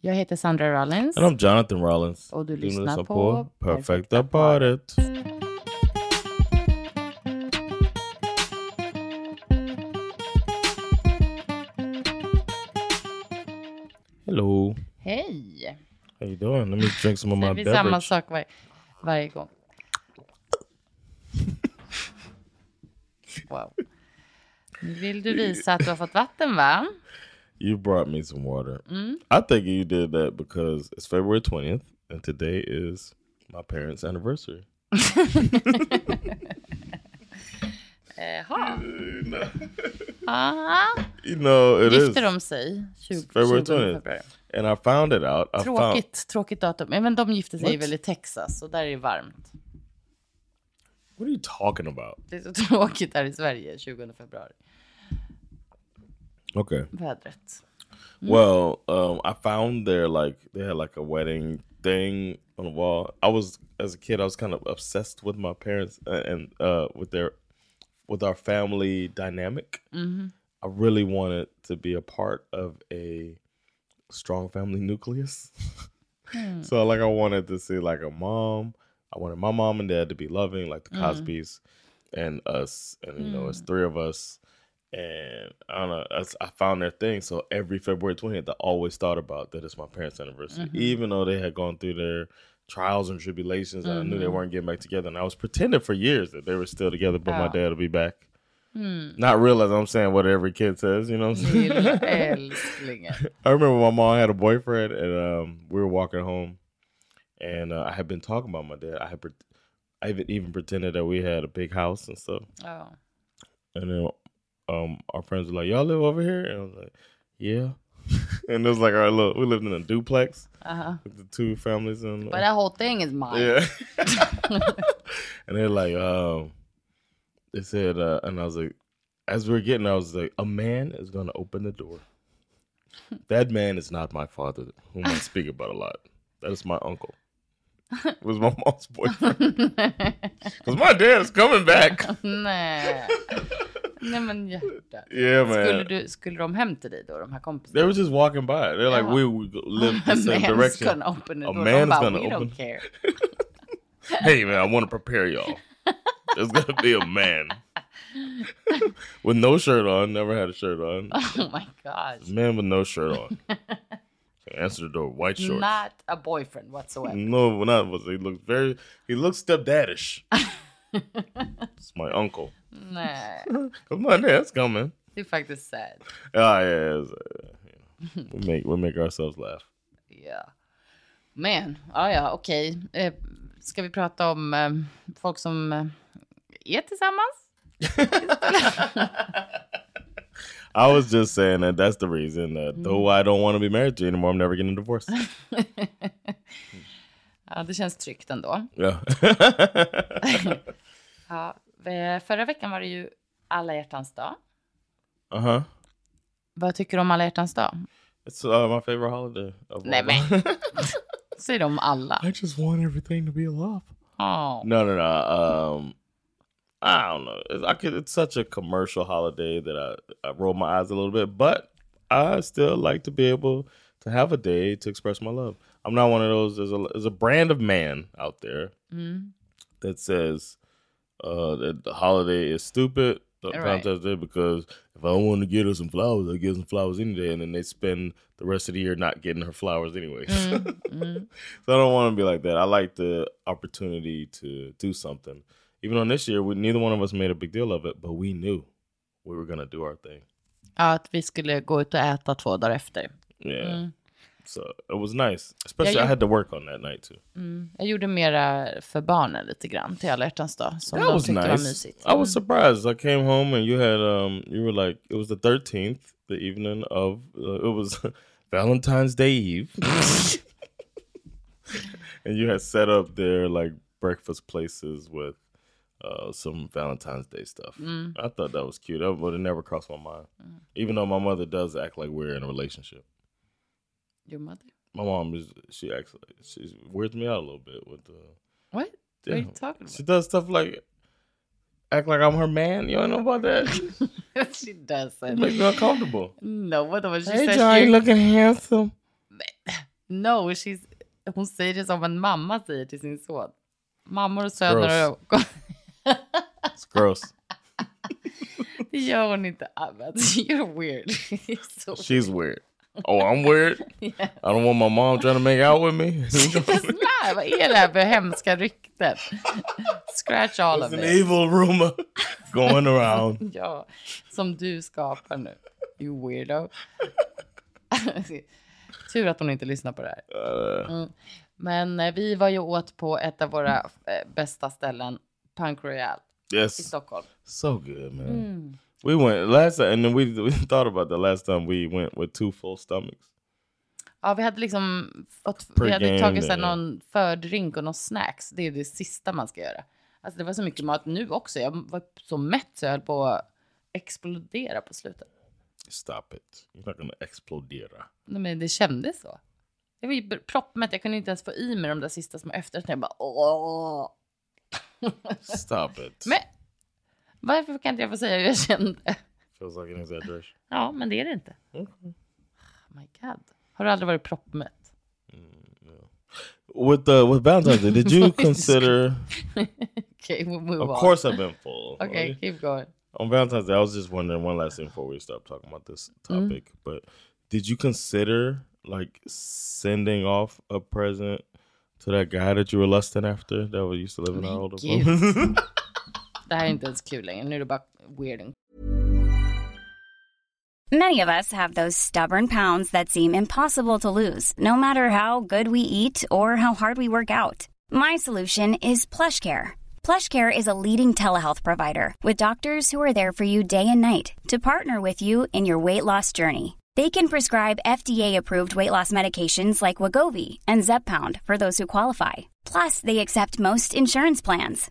Jag heter Sandra Rollins. And I'm Jonathan Rollins. Och du Du lyssnar på Perfekta paret. Hello. Hej! How you doing? Let me drink some of my Det blir samma beverage. sak var, varje gång. Wow. Nu vill du visa att du har fått vatten va? You brought me some water. Mm. I think you did that because it's February 20th and today is my parents' anniversary. Jaha. Ah. You know, it is. Gifter de sig 20, February 20 20th. februari? And I found it out. I found, Tråkigt, tråkigt datum. Även de gifte sig What? väl i Texas och där är det varmt. what are you talking about? Det är så tråkigt här i Sverige 20 februari. Okay. Vädret. Well, um, I found their like they had like a wedding thing on the wall. I was as a kid, I was kind of obsessed with my parents uh, and uh, with their with our family dynamic. I really wanted to be a part of a strong family nucleus. so like I wanted to see like a mom. I wanted my mom and dad to be loving, like the Cosbys, and us, and you know, it's three of us. And I don't know, I, I found their thing. So every February 20th, I always thought about that it's my parents' anniversary, even though they had gone through their trials and tribulations. and I knew they weren't getting back together. And I was pretending for years that they were still together, but my dad will be back. Not realizing I'm saying what every kid says, you know what I'm saying? I remember my mom had a boyfriend, and um, we were walking home, and uh, I had been talking about my dad. I had, pre- I even even pretended that we had a big house and stuff. Ja. And then um, our friends were like, "Y'all live over here?" And I was like, "Yeah." and it was like, "All right, look, we lived in a duplex Uh-huh. with the two families and But that whole thing is mine. yeah." and they're like, um, they said, uh, and I was like, as we were getting, I was like, a man is going to open the door. that man is not my father, whom I speak about a lot. That is my uncle. It was my mom's boyfriend. Because my dad is coming back. Nej. Nej men hjärta. Yeah, man. Skulle, du, skulle de hem till dig då, de här They were just walking by. They're like, we, live the A same man's direction. gonna open the A door. man de is bara, gonna we open- don't care. hey, man, I want to prepare y'all. There's to be a man with no shirt on. Never had a shirt on. Oh my gosh. Man with no shirt on. Answer the door, white shorts. Not a boyfriend whatsoever. No, not was he looks very he looks stepdadish. It's my uncle. Nej, Come on, that's coming. det är faktiskt sad. Ah, yeah, it's, uh, we make we make ourselves laugh. Ja. Men, ja ja, okej. Eh, ska vi prata om eh, folk som eh, är tillsammans? I was just saying that that's the reason that though I don't want to be married to you anymore, I'm never getting a divorce. Ja, det känns tryggt ändå. yeah. Ja, eh, förra veckan var det ju alla hjärtans dag. uh huh. Vad tycker du om alla hjärtans dag? It's uh, my favorite holiday. Nej men, säg det om alla. I just want everything to be love. Åh. No, no, no. Um, I don't know. It's, I could, it's such a commercial holiday that I, I roll my eyes a little bit, but I still like to be able to have a day to express my love. I'm not one of those. There's a there's a brand of man out there Mm. that says uh, that the holiday is stupid. The Right. Because if I want to get her some flowers, I give some flowers any day, and then they spend the rest of the year not getting her flowers anyways. Mm. So I don't want to be like that. I like the opportunity to do something. Even on this year, we, neither one of us made a big deal of it, but we knew we were gonna do our thing. Ja, att vi skulle gå ut och äta två dagar efter. Yeah. So it was nice. Especially Yeah, I had to work on that night too. Jag gjorde mera för barnen lite grann till alla hjärtans dag. Som That de was tyckte var nice. mysigt. I was surprised. I came home and you had um you were like it was the thirteenth the evening of uh, it was Valentine's Day Eve, and you had set up their like breakfast places with uh, some Valentine's Day stuff. Mm. I thought that was cute. That would have never crossed my mind, even though my mother does act like we're in a relationship. Your mother? My mom is she acts like she weirds me out a little bit with the. What? What are you Yeah. talking She does stuff like act like I'm her man. You don't know about that? she doesn't. makes me uncomfortable. No, vadå? She Hey says John, you looking handsome. No, she's, hon säger det som en mamma säger till sin son. Mammor och söner. Gross. It's gross. det gör hon inte. You're weird. So She's weird. Oh, I'm weird. Yeah. I don't want my mom trying to make out with me. Nej, vad är det här för hemska rykten? Scratch all of It's an it. evil rumor going around. Ja, som du skapar nu. You weirdo. Tur att hon inte lyssnar på det här. Uh, Men eh, vi var ju åt på ett av våra eh, bästa ställen, Punk Royale i yes, Stockholm. so good, man. Mm. We went last time, and then we we thought about that last time we went with two full stomachs. Ja, vi hade liksom fått, vi hade game, tagit så här någon fördrink och någon snacks. Det är det sista man ska göra. Alltså det var så mycket mat nu också. Jag var så mätt så jag höll på att explodera på slutet. Stop it! You're not gonna explodera. Nej, men det kändes så. Jag var ju proppmätt. Jag kunde inte ens få i mig de där sista små efterrätterna. Jag bara åh. Stop it. Men varför kan inte jag få säga hur jag kände? Feels like an exaggeration. Ja, men det är det inte. Okay. Oh my god. Har du aldrig varit proppmätt? With the with Valentine's Day, did you consider? Okay, we'll move Of on. course, I've been full. Okay, right? keep going. On Valentine's Day, I was just wondering one last thing before we stop talking about this Mm-hmm. topic. But did you consider like sending off a present to that guy that you were lusting after that was used to live in our gud. home? Det här är inte ens kul längre. Nu är det bara Many of us have those stubborn pounds that seem impossible to lose, no matter how good we eat or how hard we work out. My solution is PlushCare. PlushCare is a leading telehealth provider with doctors who are there for you day and night to partner with you in your weight loss journey. They can prescribe FDA-approved weight loss medications like Wegovy and Zepbound for those who qualify. Plus, they accept most insurance plans.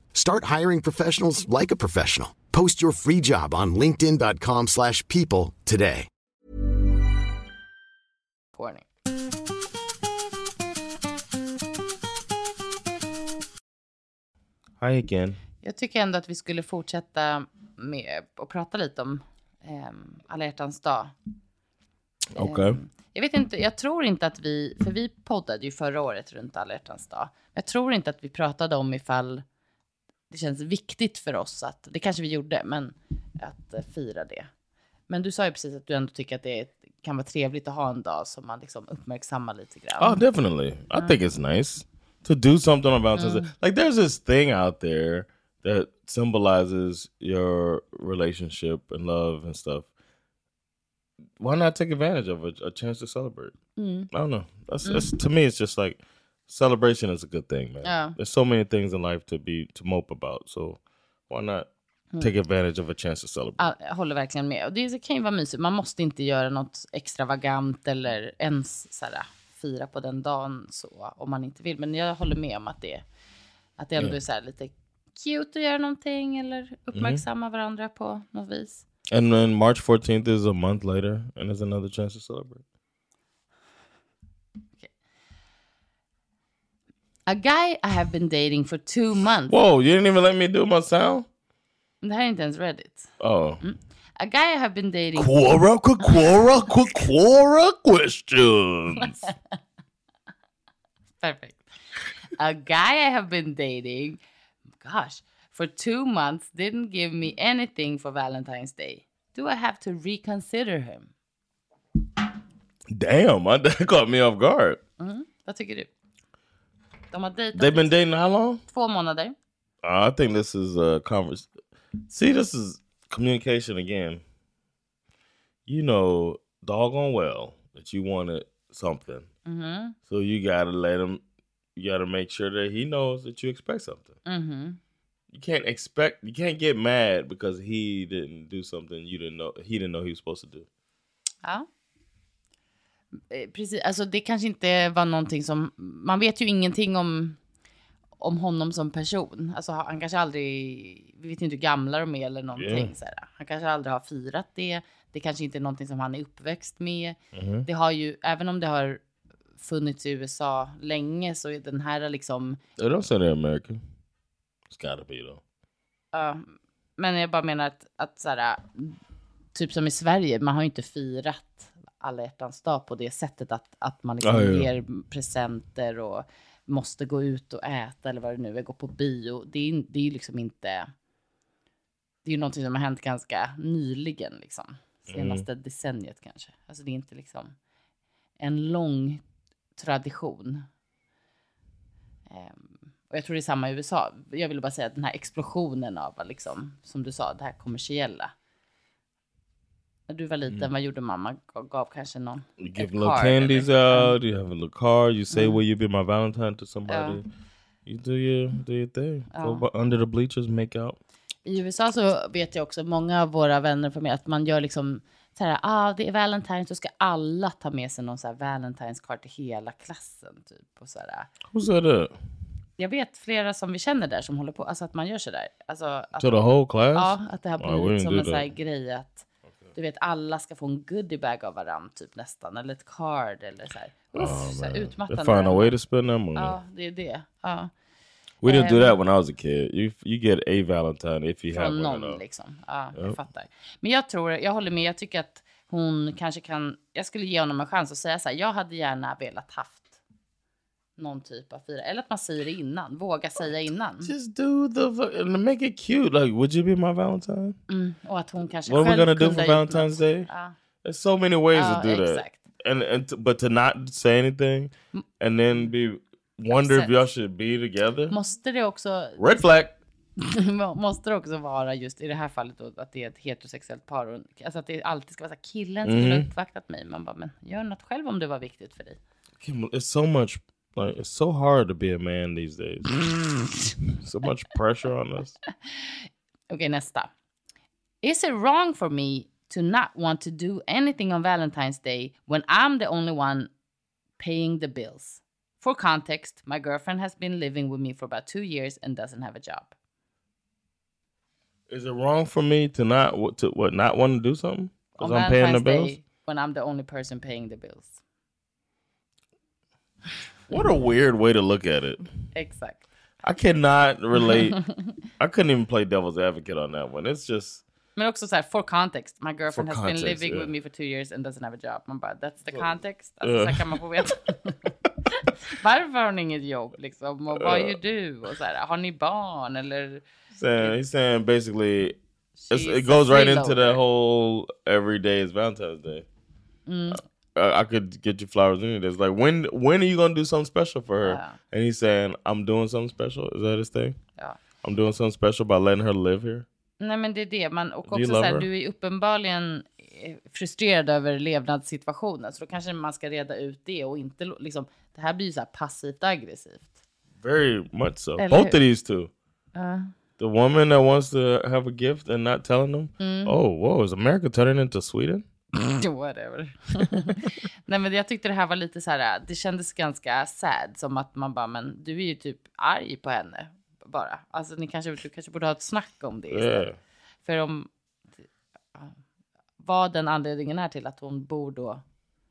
Start hiring professionals like a professional. Post your free job on linkedin.com/people slash people today. Warning. Hi again. Jag tycker ändå att vi skulle fortsätta med att prata lite om um, alla hjärtans dag. Okay. Ehm, jag vet inte, jag tror inte att vi, för vi poddade ju förra året runt alla hjärtans dag. Jag tror inte att vi pratade om ifall det känns viktigt för oss att, det kanske vi gjorde, men att eh, fira det. Men du sa ju precis att du ändå tycker att det kan vara trevligt att ha en dag som man liksom uppmärksammar lite grann. Oh, definitely. I think it's nice to do something on Valentine's Day. Like, there's this thing out there that symbolizes your relationship and love and stuff. Why not take advantage of a, a chance to celebrate? I don't know. That's, that's to me. It's just like celebration is a good thing, man. Yeah. There's so many things in life to be to mope about. So why not take advantage of a chance to celebrate? Ja, jag håller verkligen med. Och det kan ju vara mysigt. Man måste inte göra något extravagant eller ens så här, fira på den dagen så, om man inte vill. Men jag håller med om att det, att det ändå är så här, lite cute att göra någonting eller uppmärksamma varandra på något vis. And then March 14th is a month later, and there's another chance to celebrate. A guy I have been dating for two months. Whoa, you didn't even let me do my sound? Det här är inte ens Reddit. Oh. Mm. A guy I have been dating... Quora, quora, quora questions. Perfect. A guy I have been dating, gosh, for two months didn't give me anything for Valentine's Day. Do I have to reconsider him? Damn, that caught me off guard. Vad tycker du? De har dejtat They've been dating how long? två månader. Uh, I think this is a converse. See, this is communication again. You know, doggone well that you wanted something, Mhm. so you gotta let him. You gotta make sure that he knows that you expect something. Mhm. You can't expect. You can't get mad because he didn't do something you didn't know. He didn't know he was supposed to do. Ja. Eh, Precis, alltså det kanske inte var någonting som, man vet ju ingenting om, om honom som person. Alltså han kanske aldrig, vi vet inte hur gamla de är eller någonting. Yeah. Så här. Han kanske aldrig har firat det. Det kanske inte är någonting som han är uppväxt med. Mm-hmm. Det har ju, även om det har funnits i USA länge så är den här liksom, don't say they're American. It's gotta be though. ja, men jag bara menar att, att så här, typ som i Sverige, man har ju inte firat alla hjärtans dag på det sättet att, att man liksom Ja, ja, ger presenter och måste gå ut och äta eller vad det nu är, gå på bio. Det är, in- det är ju liksom inte, det är ju någonting som har hänt ganska nyligen liksom. Senaste decenniet kanske. Alltså det är inte liksom en lång tradition. Ehm, och jag tror det är samma i USA. Jag ville bara säga att den här explosionen av, liksom, som du sa, det här kommersiella. När du var liten, vad gjorde mamma? Gav, gav kanske någon... You give little card candies eller- out. You have a little card. You say, "Will you be my Valentine?" to somebody. You do your do your thing. Go bu- under the bleachers, make out. I USA så vet jag också, många av våra vänner för mig, att man gör liksom så här, ah, det är Valentine, så ska alla ta med sig någon så här Valentine's card till hela klassen. Typ, och så här. Who said that? Jag vet flera som vi känner där som håller på, alltså att man gör så där. Alltså, att, To the whole class? ja, att det har Oh, blivit didn't som en så här grej att du vet, alla ska få en goodiebag av varandra typ nästan, eller ett card eller så här. Uff, så här utmattande. find a way to spend that money. Ja, det är det. Ja, we didn't do um, that when I was a kid. You you get a Valentine if you have one. någon liksom. Ja, Ja. jag fattar. Men jag tror, jag håller med, jag tycker att hon kanske kan, jag skulle ge honom en chans att säga så här, jag hade gärna velat haft någon typ av fira, eller att man säger det innan, våga säga innan. Just do the and make it cute. Like, would you be my Valentine? Mm, och att hon kanske What are we själv gonna do for Valentine's. Day? Ja. There's so many ways Ja, to do that. exakt. And and to, but to not say anything and then be wonder if Upset. y'all should be together. Måste det också Red flag. måste det också vara just i det här fallet då, att det är ett heterosexuellt par. Och, alltså att det alltid ska vara så här, killen skulle Mhm. ha uppvaktat mig. Man bara, men gör något själv om det var viktigt för dig. It's so much like it's so hard to be a man these days. so much pressure on us. Okay, Okej, nästa. Is it wrong for me to not want to do anything on Valentine's Day when I'm the only one paying the bills? For context, my girlfriend has been living with me for about two years and doesn't have a job. Is it wrong for me to not to what not want to do something because I'm paying the bills? Day, when I'm the only person paying the bills. What a weird way to look at it. Exactly. I cannot relate. I couldn't even play devil's advocate on that one. It's just Men också så här, for context. My girlfriend For has context, been living yeah. with me for two years and doesn't have a job. Man bara, that's the context. Alltså, Ja. så kan man få veta. Varför har hon inget jobb liksom? Och vad gör du? Och så här, har ni barn eller? saying he's saying basically it goes right into that whole every day is Valentine's Day. Mm. I, I could get you flowers any day. It's like when when are you gonna do something special for her? Yeah. And he's saying I'm doing something special. Is that his thing? Ja. I'm doing something special by letting her live here. Nej men det är det. Man, och också så här, du är uppenbarligen eh, frustrerad över levnadssituationen. Så då kanske man ska reda ut det och inte liksom, det här blir ju så här passivt aggressivt. Very much so. Eller Both hur? of these two. The woman that wants to have a gift and not telling them. Mm. Oh, whoa! Is America turning into Sweden? Whatever. Nej men jag tyckte det här var lite så här, det kändes ganska sad. Som att man bara, men du är ju typ arg på henne bara. Alltså ni kanske, du kanske borde ha ett snack om det istället. För om ja, vad den anledningen är till att hon bor då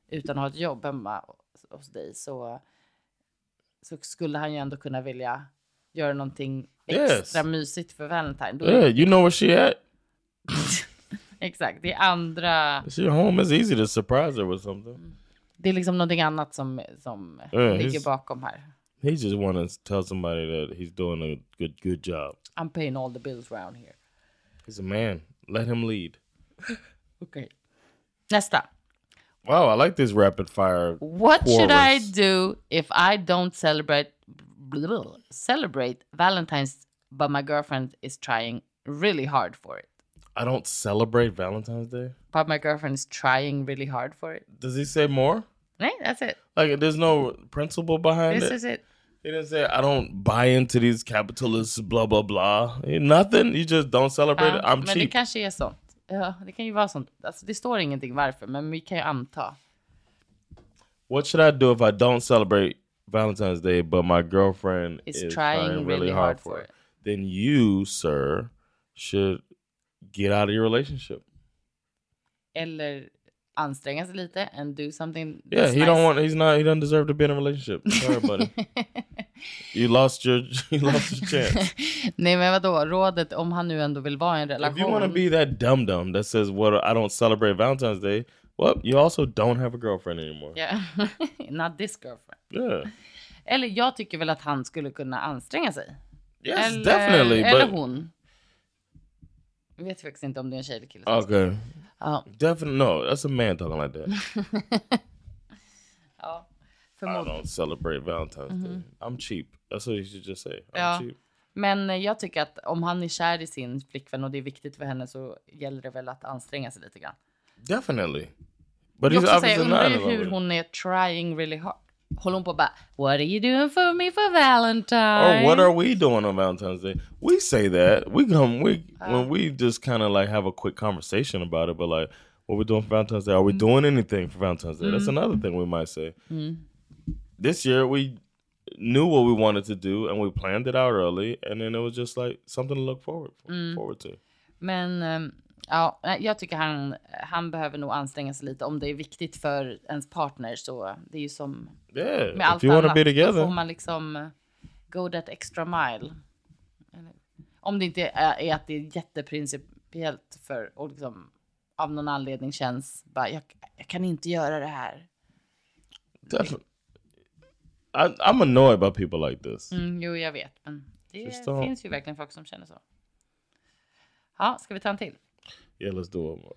utan att ha ett jobb hemma hos- dig så, så skulle han ju ändå kunna vilja göra någonting extra Yes. mysigt för Valentine. Då Yeah, you know where she at? Exakt, det är andra, She home. is easy to surprise her with something. det är liksom någonting annat som, som Ja, ligger bakom här. He just want to tell somebody that he's doing a good good job. I'm paying all the bills around here. He's a man. Let him lead. okay. Nästa. Wow, I like this rapid fire. What should I do if I don't celebrate celebrate Valentine's but my girlfriend is trying really hard for it? I don't celebrate Valentine's Day. But my girlfriend's trying really hard for it. Does he say more? Right, that's it. Like, there's no principle behind it. This it. is it. He didn't say I don't buy into these capitalists, blah blah blah. Eh, nothing. You just don't celebrate it. I'm men det cheap. kanske är sånt. Ja, det kan ju vara sånt. Alltså, det står ingenting varför, men vi kan ju anta. What should I do if I don't celebrate Valentine's Day, but my girlfriend Is is, trying really hard for it. Then you, sir, should get out of your relationship. Eller anstränga sig lite and do something Yeah, he nice. don't want. He's not. He doesn't deserve to be in a relationship. Sorry, buddy. you lost your. You lost your chance. Nej men vadå, rådet om han nu ändå vill vara i en relation. If you want to be that dum dum that says, "What I don't celebrate Valentine's Day," well, you also don't have a girlfriend anymore. Yeah. Not this girlfriend. Yeah. Eller jag tycker väl att han skulle kunna anstränga sig. Yes, eller, definitely. Eller but hon. Jag vet faktiskt inte om det är en tjej eller kille. okay, Ja, definitely no. That's a man talking like that. ja. I Förmodligen. don't celebrate Valentine's Day. I'm cheap. That's what you should just say. I'm Ja. cheap. Men eh, jag tycker att om han är kär i sin flickvän och det är viktigt för henne så gäller det väl att anstränga sig lite grann. Definitely. But Jag he's också säga, obviously undrar not. ju love hur with hon är trying really hard. Hon på What are you doing for me for Valentine? Or what are we doing on Valentine's Day? We say that we come we Uh. when we just kind of like have a quick conversation about it, but like what we doing for Valentine's Day? Are Mm. we doing anything for Valentine's Day? That's another thing we might say. This year we knew what we wanted to do and we planned it out early, and then it was just like something to look forward Mm. forward to. Men ehm, ja, jag tycker han, han behöver nog anstränga sig lite om det är viktigt för ens partner. Så det är ju som Yeah, med allt annat. be Då får man liksom go that extra mile. Om det inte är, är att det är jätteprincipiellt för och liksom av någon anledning känns bara jag, jag kan inte göra det här. definitely. I, I'm annoyed by people like this. Mm, jo, jag vet, men det Just finns ju verkligen folk som känner så. Ja, ska vi ta en till? Yeah, let's do it.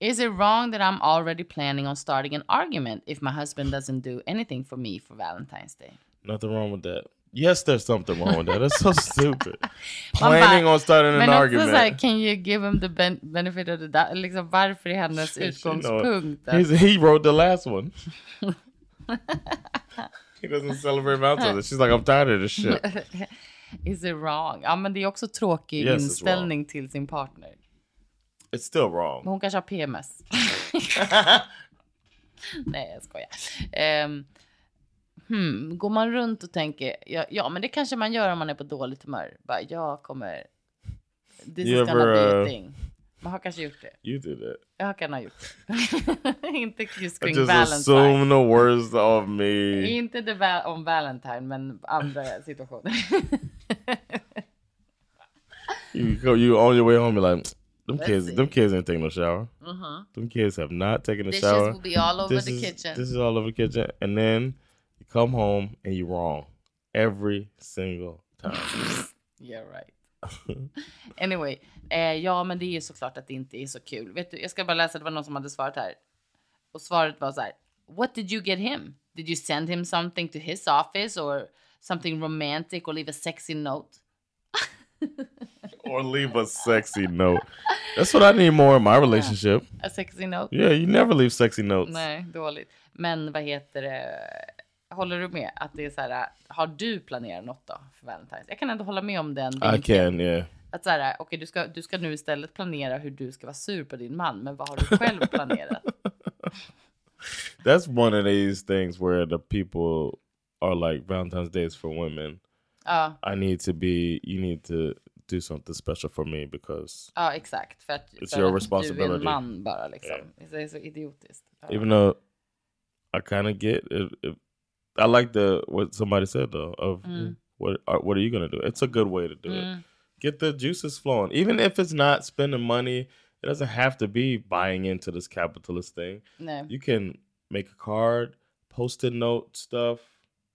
Is it wrong that I'm already planning on starting an argument if my husband doesn't do anything for me for Valentine's Day? Nothing wrong with that. Yes, there's something wrong with that. That's so stupid. Planning on starting an Men också argument. så här, can you give him the ben benefit of the doubt? Liksom, varför är hennes utgångspunkt? he wrote the last one. he doesn't celebrate Valentine's Day. She's like, I'm tired of this shit. Is it wrong? Ja, men det är också tråkig Yes, inställning till sin partner. It's still Men wrong. hon kanske har PMS. Nej, jag skojar. Um, hmm, går man runt och tänker, ja, ja, men det kanske man gör om man är på dåligt humör. Bara, jag kommer... This You is gonna be ever, a uh, thing. Man har kanske gjort det. You did it. Jag kan ha gjort det. Inte just kring just Valentine. assume the worst of me. Inte det va- om Valentine, men andra situationer. You go, you on your way home, you're like, them Let's kids, see. them kids ain't taking no shower. Them kids have not taken a Dishes shower. will be all over this the is, kitchen. This is all over the kitchen, and then you come home and you're wrong every single time. Yeah right. Anyway, eh, ja men det är ju såklart att det inte är så kul. Vet du, jag ska bara läsa, det var någon som hade svarat här. Och svaret var så här. What did you get him? Did you send him something to his office or something romantic or leave a sexy note? or leave a sexy note. That's what I need more in my relationship. A sexy note? Yeah, you never leave sexy notes. Nej, dåligt. Men vad heter det? Håller du med att det är så här, har du planerat något då för Valentine's? Jag kan ändå hålla med om den I can, yeah. Att så här, okej du, ska, du ska nu istället planera hur du ska vara sur på din man, men vad har du själv planerat? That's one of these things where the people are like Valentine's Day is for women. ja, I need to be. You need to do something special for me because ja, exakt. För att, It's för your att du är responsibility. en man bara liksom. Det är så idiotiskt. Even though I kind of get it, it, I like the what somebody said though of what are, what are you gonna do? It's a good way to do it. Get the juices flowing, even if it's not spending money. It doesn't have to be buying into this capitalist thing. Nej. You can make a card, post-it note stuff.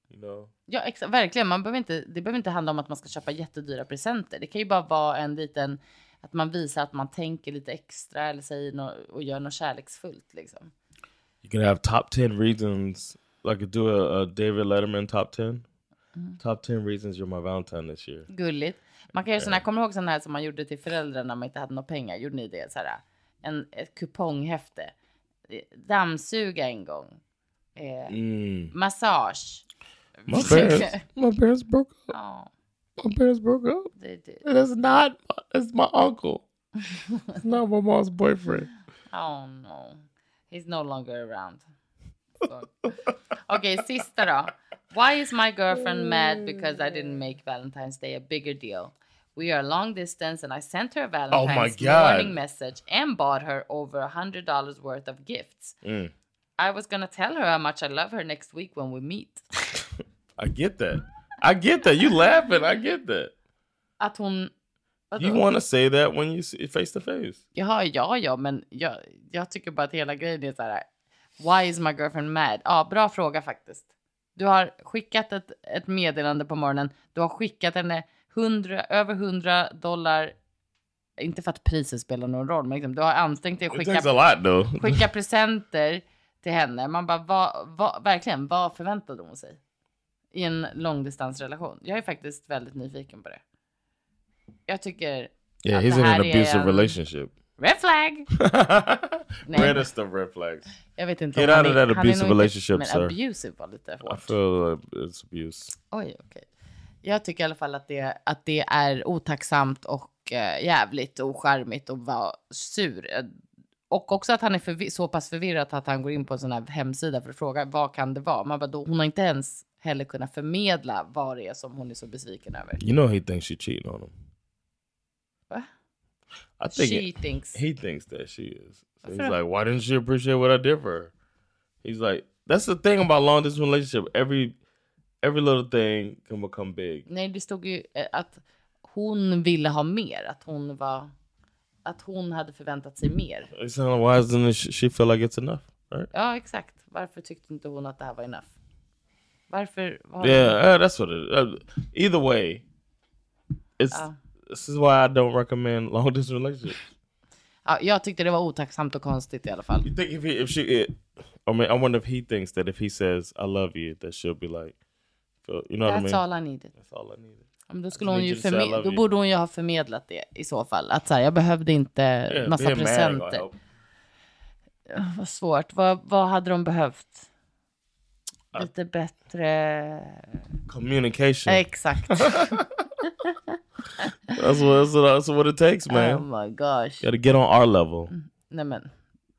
You know, Ja, exakt, verkligen. Man behöver inte, det behöver inte handla om att man ska köpa jättedyra presenter. Det kan ju bara vara en liten, att man visar att man tänker lite extra eller säger no, och gör något kärleksfullt liksom. You can have top 10 reasons, like do a, a David Letterman top 10. Top 10 reasons you're my Valentine this year. Gulligt. Man kan göra såna här, kommer du ihåg sådana här som man gjorde till föräldrarna när man inte hade några pengar? Gjorde ni det? Så här, en, ett kuponghäfte. Dammsuga en gång. Eh, Mm. Massage. My parents, my parents broke up. Ja, My parents broke up. är det. And it's not, it's my uncle. It's not my mom's boyfriend. Oh no. He's no longer around. Okej, sista då. Why is my girlfriend mad because I didn't make Valentine's Day a bigger deal? We are long distance and I sent her a Valentine's Oh my God. morning message and bought her over a hundred dollars worth of gifts. Mm. I was gonna tell her how much I love her next week when we meet. I get that. I get that. You laughing. I get that. Att hon... vadå? You want to say that when you see face to face. Jaha, ja, ja, men jag, jag tycker bara att hela grejen är så här. Why is my girlfriend mad? Ja, bra fråga faktiskt. Du har skickat ett, ett meddelande på morgonen. Du har skickat henne 100, över 100 dollar. Inte för att priset spelar någon roll, men liksom, du har ansträngt dig att skicka, lot skicka presenter till henne. Man bara, vad, vad, verkligen, vad förväntade hon sig? I en långdistansrelation. Jag är faktiskt väldigt nyfiken på det. Jag tycker... Yeah, att he's det in här an är abusive en- relationship. Red flag! Nej. Reddest of red flags. Jag vet inte Get om out of that abusive inte- relationship, men sir. abusive var lite I hårt. feel uh, it's abuse. Oj, okej. Jag tycker i alla fall att det, att det är otacksamt och eh, jävligt och charmigt att vara sur. Och också att han är så pass förvirrad att han går in på en sån här hemsida för att fråga vad kan det vara. Man bara, då, hon har inte ens heller kunnat förmedla vad det är som hon är så besviken över. You know he thinks she cheating on him. What? I think She it- thinks. he thinks that she is. So he's like, why didn't she appreciate what I did for her? He's like, that's the thing about long distance relationship. Every every little thing can become big. Nej, det stod ju eh, att hon ville ha mer. Att hon var... Att hon hade förväntat sig mer. Of why doesn't she feel like it's enough, right? Ja, exakt. Varför tyckte inte hon att det här var enough? Varför? Var Yeah, uh, that's what it. Uh, either way, it's Ja. This is why I don't recommend long distance relationships. Ja, jag tyckte det var otacksamt och konstigt i alla fall. You think if he if she it, I mean I wonder if he thinks that if he says I love you that she'll be like, you know what I That's mean? all I needed. That's all I needed. Men då skulle hon ju då borde hon ju ha förmedlat det i så fall. Att så här, jag behövde inte Yeah, massa presenter. Vad svårt. Vad, vad hade de behövt? Lite bättre... Communication. Exakt. That's what that's what, that's what it takes, man. oh my gosh. You got to get on our level. Nej men,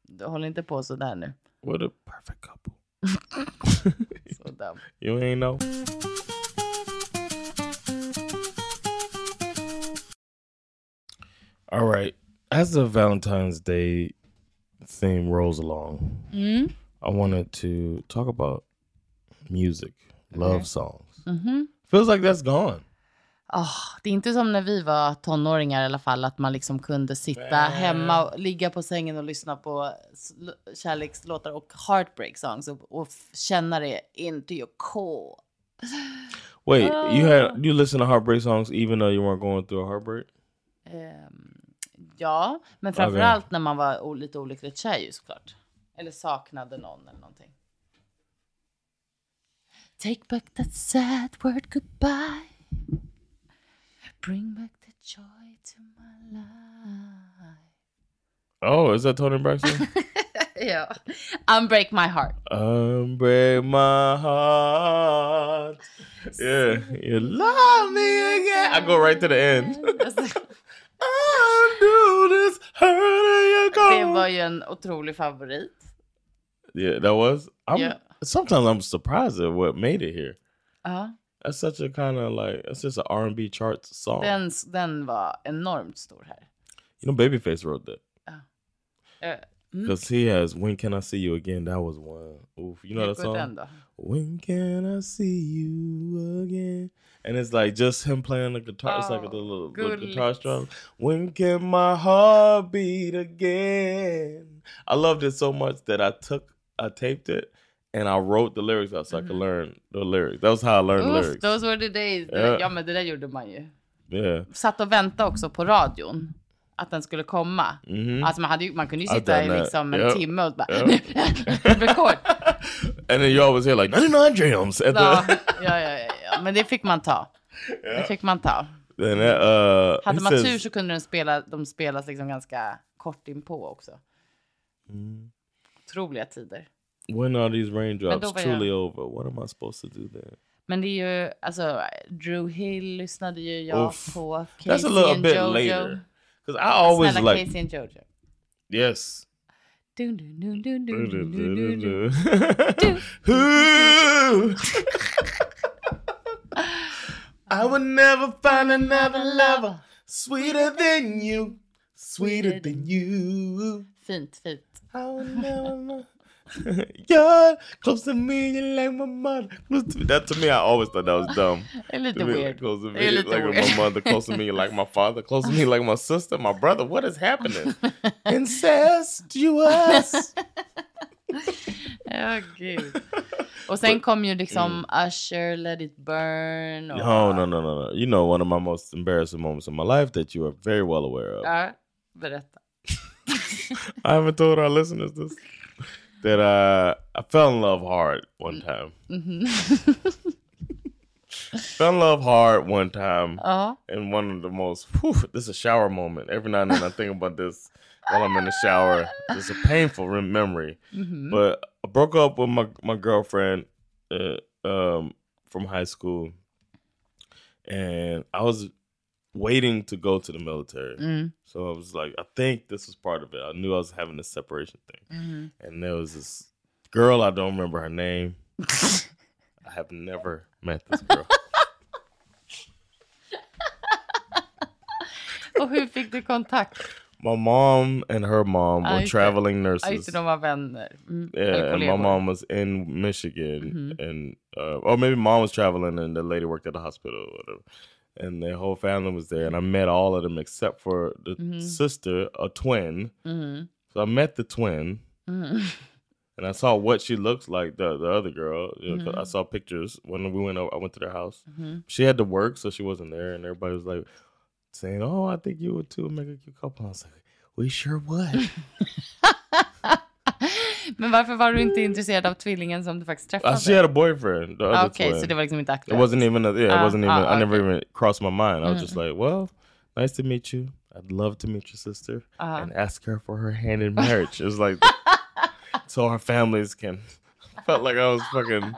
du håller inte på sådär nu. We're the perfect couple. Så dum. You ain't know. All right. As the Valentine's Day theme rolls along, Mm. I wanted to talk about music, love songs. Mhm. Feels like that's gone. Ah, det är inte som när vi var tonåringar i alla fall, att man liksom kunde sitta hemma och ligga på sängen och lyssna på sl- kärlekslåtar och heartbreak songs och, och känna det into your core. Wait, you had you listen to heartbreak songs even though you weren't going through a heartbreak? Ehm, ja, men framför allt när man var lite olyckligt kär ju såklart. Eller saknade någon eller någonting. Take back that sad word goodbye. Bring back the joy to my life. Oh, is that Toni Braxton? ja. Unbreak my heart. Unbreak my heart. Yeah, you love me again. I go right to the end. Undo this hurt Det var ju en otrolig favorit. Yeah, that was. I'm, Yeah. Sometimes I'm surprised at what made it here. Ja. That's such a kind of like it's just an R and B chart song. Den, den var enormt stor här. you know, Babyface wrote that Eh, because he has "When Can I See You Again." That was one. Oof, you know hur that song. When can I see you again? And it's like just him playing the guitar. it's like a Oh, little, little guitar strum. When can my heart beat again? I loved it so much that I took, I taped it, and I wrote the lyrics out so I could learn the lyrics. That was how I learned the Mm-hmm. Uff, lyrics. those were the days. Det- Ja. Men det där gjorde man ju. yeah. Satt och väntade också på radion. att den skulle komma. Mhm. Alltså man, hade ju, man kunde ju sitta i liksom en Yep. timme och bara... Yep. Rekord. And then you always hear like 99 drams at Ja, the. ja, ja, ja, men det fick man ta. Det fick man ta. That, uh, Hade man says- tur så kunde den spela, de spelas liksom ganska kort inpå också. Mm. Otroliga tider. When are these raindrops truly jag... over? What am I supposed to do there? Men det är ju, alltså Dru Hill lyssnade ju jag Oof. på. K-Ci That's a little bit Jojo. later. Because I always Snälla, like... K-Ci and Jojo. Yes. Do, do, do, do, do, do, do, do. I would never find another lover sweeter than you, sweeter than you. Fint, fint. I would never... You're close to me, you're like my mother. Close to me. That to me, I always thought that was dumb. Det är lite To me, weird. Close to me, like weird. my mother. Close to me, like my father. Close to me, like my sister, my brother. What is happening? Incestuous. Ja, oh, gud. Och sen kom ju liksom mm. Usher, Let it burn. Och, No, no, no, no, no. You know, one of my most embarrassing moments in my life that you are very well aware of. Ja, berätta. I haven't told our listeners this. That uh, I fell in love hard one time. fell in love hard one time. Ja. And one of the most, whew, this is a shower moment. Every now and then I think about this while I'm in the shower. It's a painful memory. But I broke up with my, my girlfriend uh, um, from high school. And I was waiting to go to the military. Mm. So I was like, I think this was part of it. I knew I was having this separation thing. Mhm. And there was this girl, I don't remember her name. I have never met this girl. Och hur fick du kontakt? My mom and her mom Ah, were det. traveling Ja, nurses. just det, de var vänner. Mm. Yeah, and my mom was in Michigan, Mm-hmm. and uh, or maybe mom was traveling, and the lady worked at the hospital, or whatever. And their whole family was there, and I met all of them except for the Mm-hmm. sister, a twin. Mhm. So I met the twin, Mhm. and I saw what she looks like. The the other girl, you know, 'cause Mm-hmm. I saw pictures when we went over. I went to their house. She had to work, so she wasn't there, and everybody was like saying, "Oh, I think you would too make a cute couple." I was like, "We sure would." Men varför var du inte intresserad av tvillingen som du faktiskt Uh, träffade? she had a boyfriend. The Ah, Okej, twin. så det var liksom inte It wasn't even. A, yeah, Ah, it wasn't even. ah, I never okay. even crossed my mind. I was just like, well, nice to meet you. I'd love to meet your sister Uh-huh. and ask her for her hand in marriage. it was like so our families can. Felt like I was fucking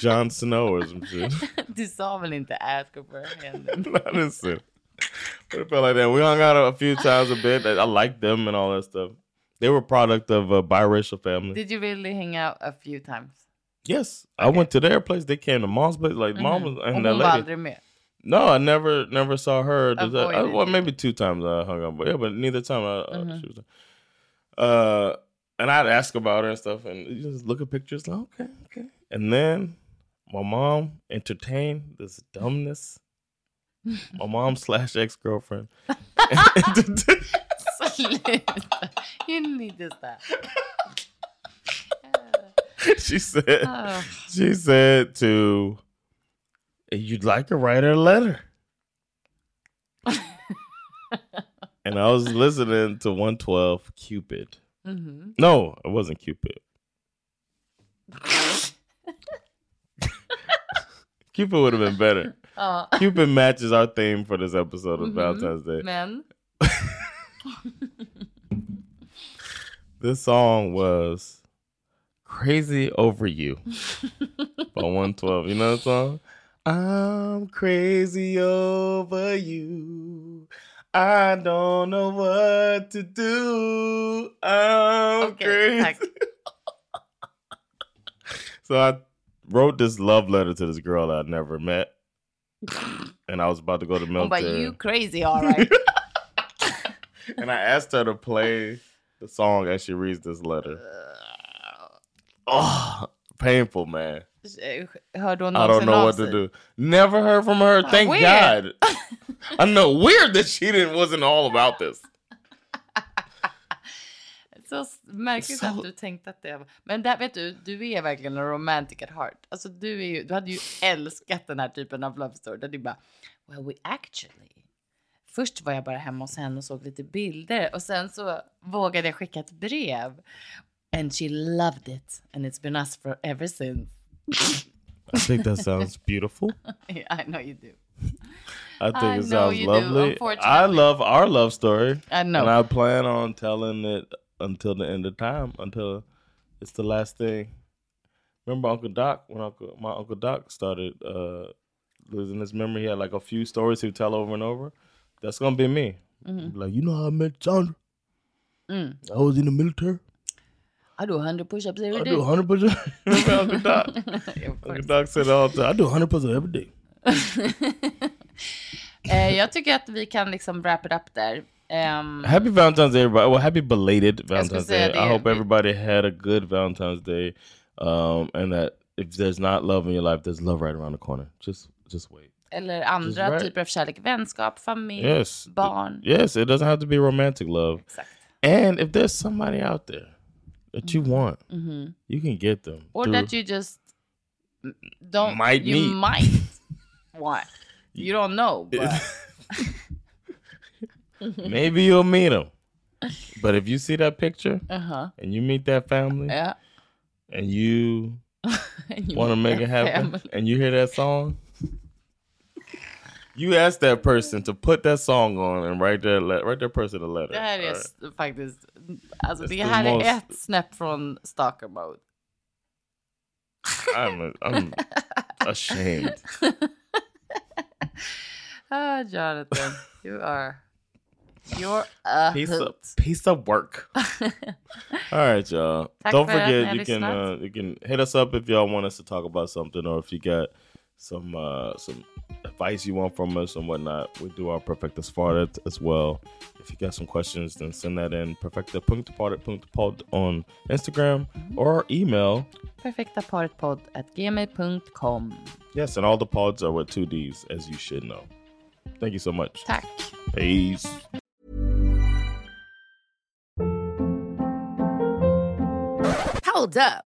Jon Snow or some shit. Du sa väl inte ask her for a hand? Not innocent. But it felt like that. We hung out a few times a bit. I liked them and all that stuff. They were product of a biracial family. Did you really hang out a few times? yes, I went to their place. They came to mom's place. Like mom was and that lady. No, I never never saw her. I- well, maybe two times I hung out, but yeah, but neither time I, uh, she was. Uh, and I'd ask about her and stuff, and you just look at pictures. Like, okay, okay. And then my mom entertained this dumbness. My mom slash ex girlfriend. Sluta. You need to stop. she said. Oh. She said to. You'd like to write her a letter. and I was listening to 112 Cupid. Mhm. No, it wasn't Cupid. Cupid would have been better. Ja, Cupid matches our theme for this episode of Mhm. Valentine's Day. men This song was Crazy Over You by 112. You know the song? I'm crazy over you. I don't know what to do. I'm Okej, crazy. So I wrote this love letter to this girl I'd never met. And I was about to go to oh, the Hon bara, you crazy alright. And I asked her to play the song as she reads this letter. Uh, oh, painful, man. Hörde eh, hon I don't know what to do. Never heard from her. Thank weird. God. I know. Weird that she didn't wasn't all about this. Så s- märkligt Så- att du tänkte att det var... Men där vet du, du är verkligen en romantic at heart. Alltså du är ju, du hade ju älskat den här typen av love story där du bara, well we actually först var jag bara hemma hos henne och såg lite bilder och sen så vågade jag skicka ett brev. And she loved it and it's been us for ever since. I think that sounds beautiful. I know you do. I think I it sounds you do, lovely. I love our love story. I know. And I plan on telling it until the end of time, until it's the last thing. Remember Uncle Doc when Uncle my Uncle Doc started uh losing his memory? He had like a few stories he would tell over and over. That's gonna be me. Mm-hmm. Like, you know how I met Sandra? Mm. I was in the military. I do 100 push-ups every I day. do 100 percent. Remember Uncle Doc? Uncle. Doc said all the time. I do 100 percent every day. Eh, jag tycker att vi kan liksom wrap it up där. Ehm, Happy Valentine's Day, everybody. Well, happy belated Valentine's Day. I hope everybody had a good Valentine's Day, um, and that if there's not love in your life, there's love right around the corner. Just, just wait. Eller andra right. typer av kärlek. Vänskap, familj, Yes, barn. Yes, it doesn't have to be romantic love. Exakt. And if there's somebody out there that you want, you can get them. Mm-hmm. Or through- that you just don't Might you meet. might want. You don't know, but maybe you'll meet them. But if you see that picture uh-huh. and you meet that family Ja. and you you want to make it happen family. and you hear that song you ask that person to put that song on and write that le- write that person a letter. Det här är s- faktiskt, alltså It's det här most- är ett snäpp från stalker mode. I'm, I'm ashamed. Ah, Jonathan, you are, you're a piece of piece of work. All right y'all. Tack don't för forget you can uh, you can hit us up if y'all want us to talk about something or if you got some uh some advice you want from us and whatnot we do our perfecta sparta as well if you got some questions then send that in perfecta.parted.pod on instagram or email Perfektaparetpodd at gmail.com. yes and all the pods are with two d's as you should know thank you so much Tack. peace Hold up.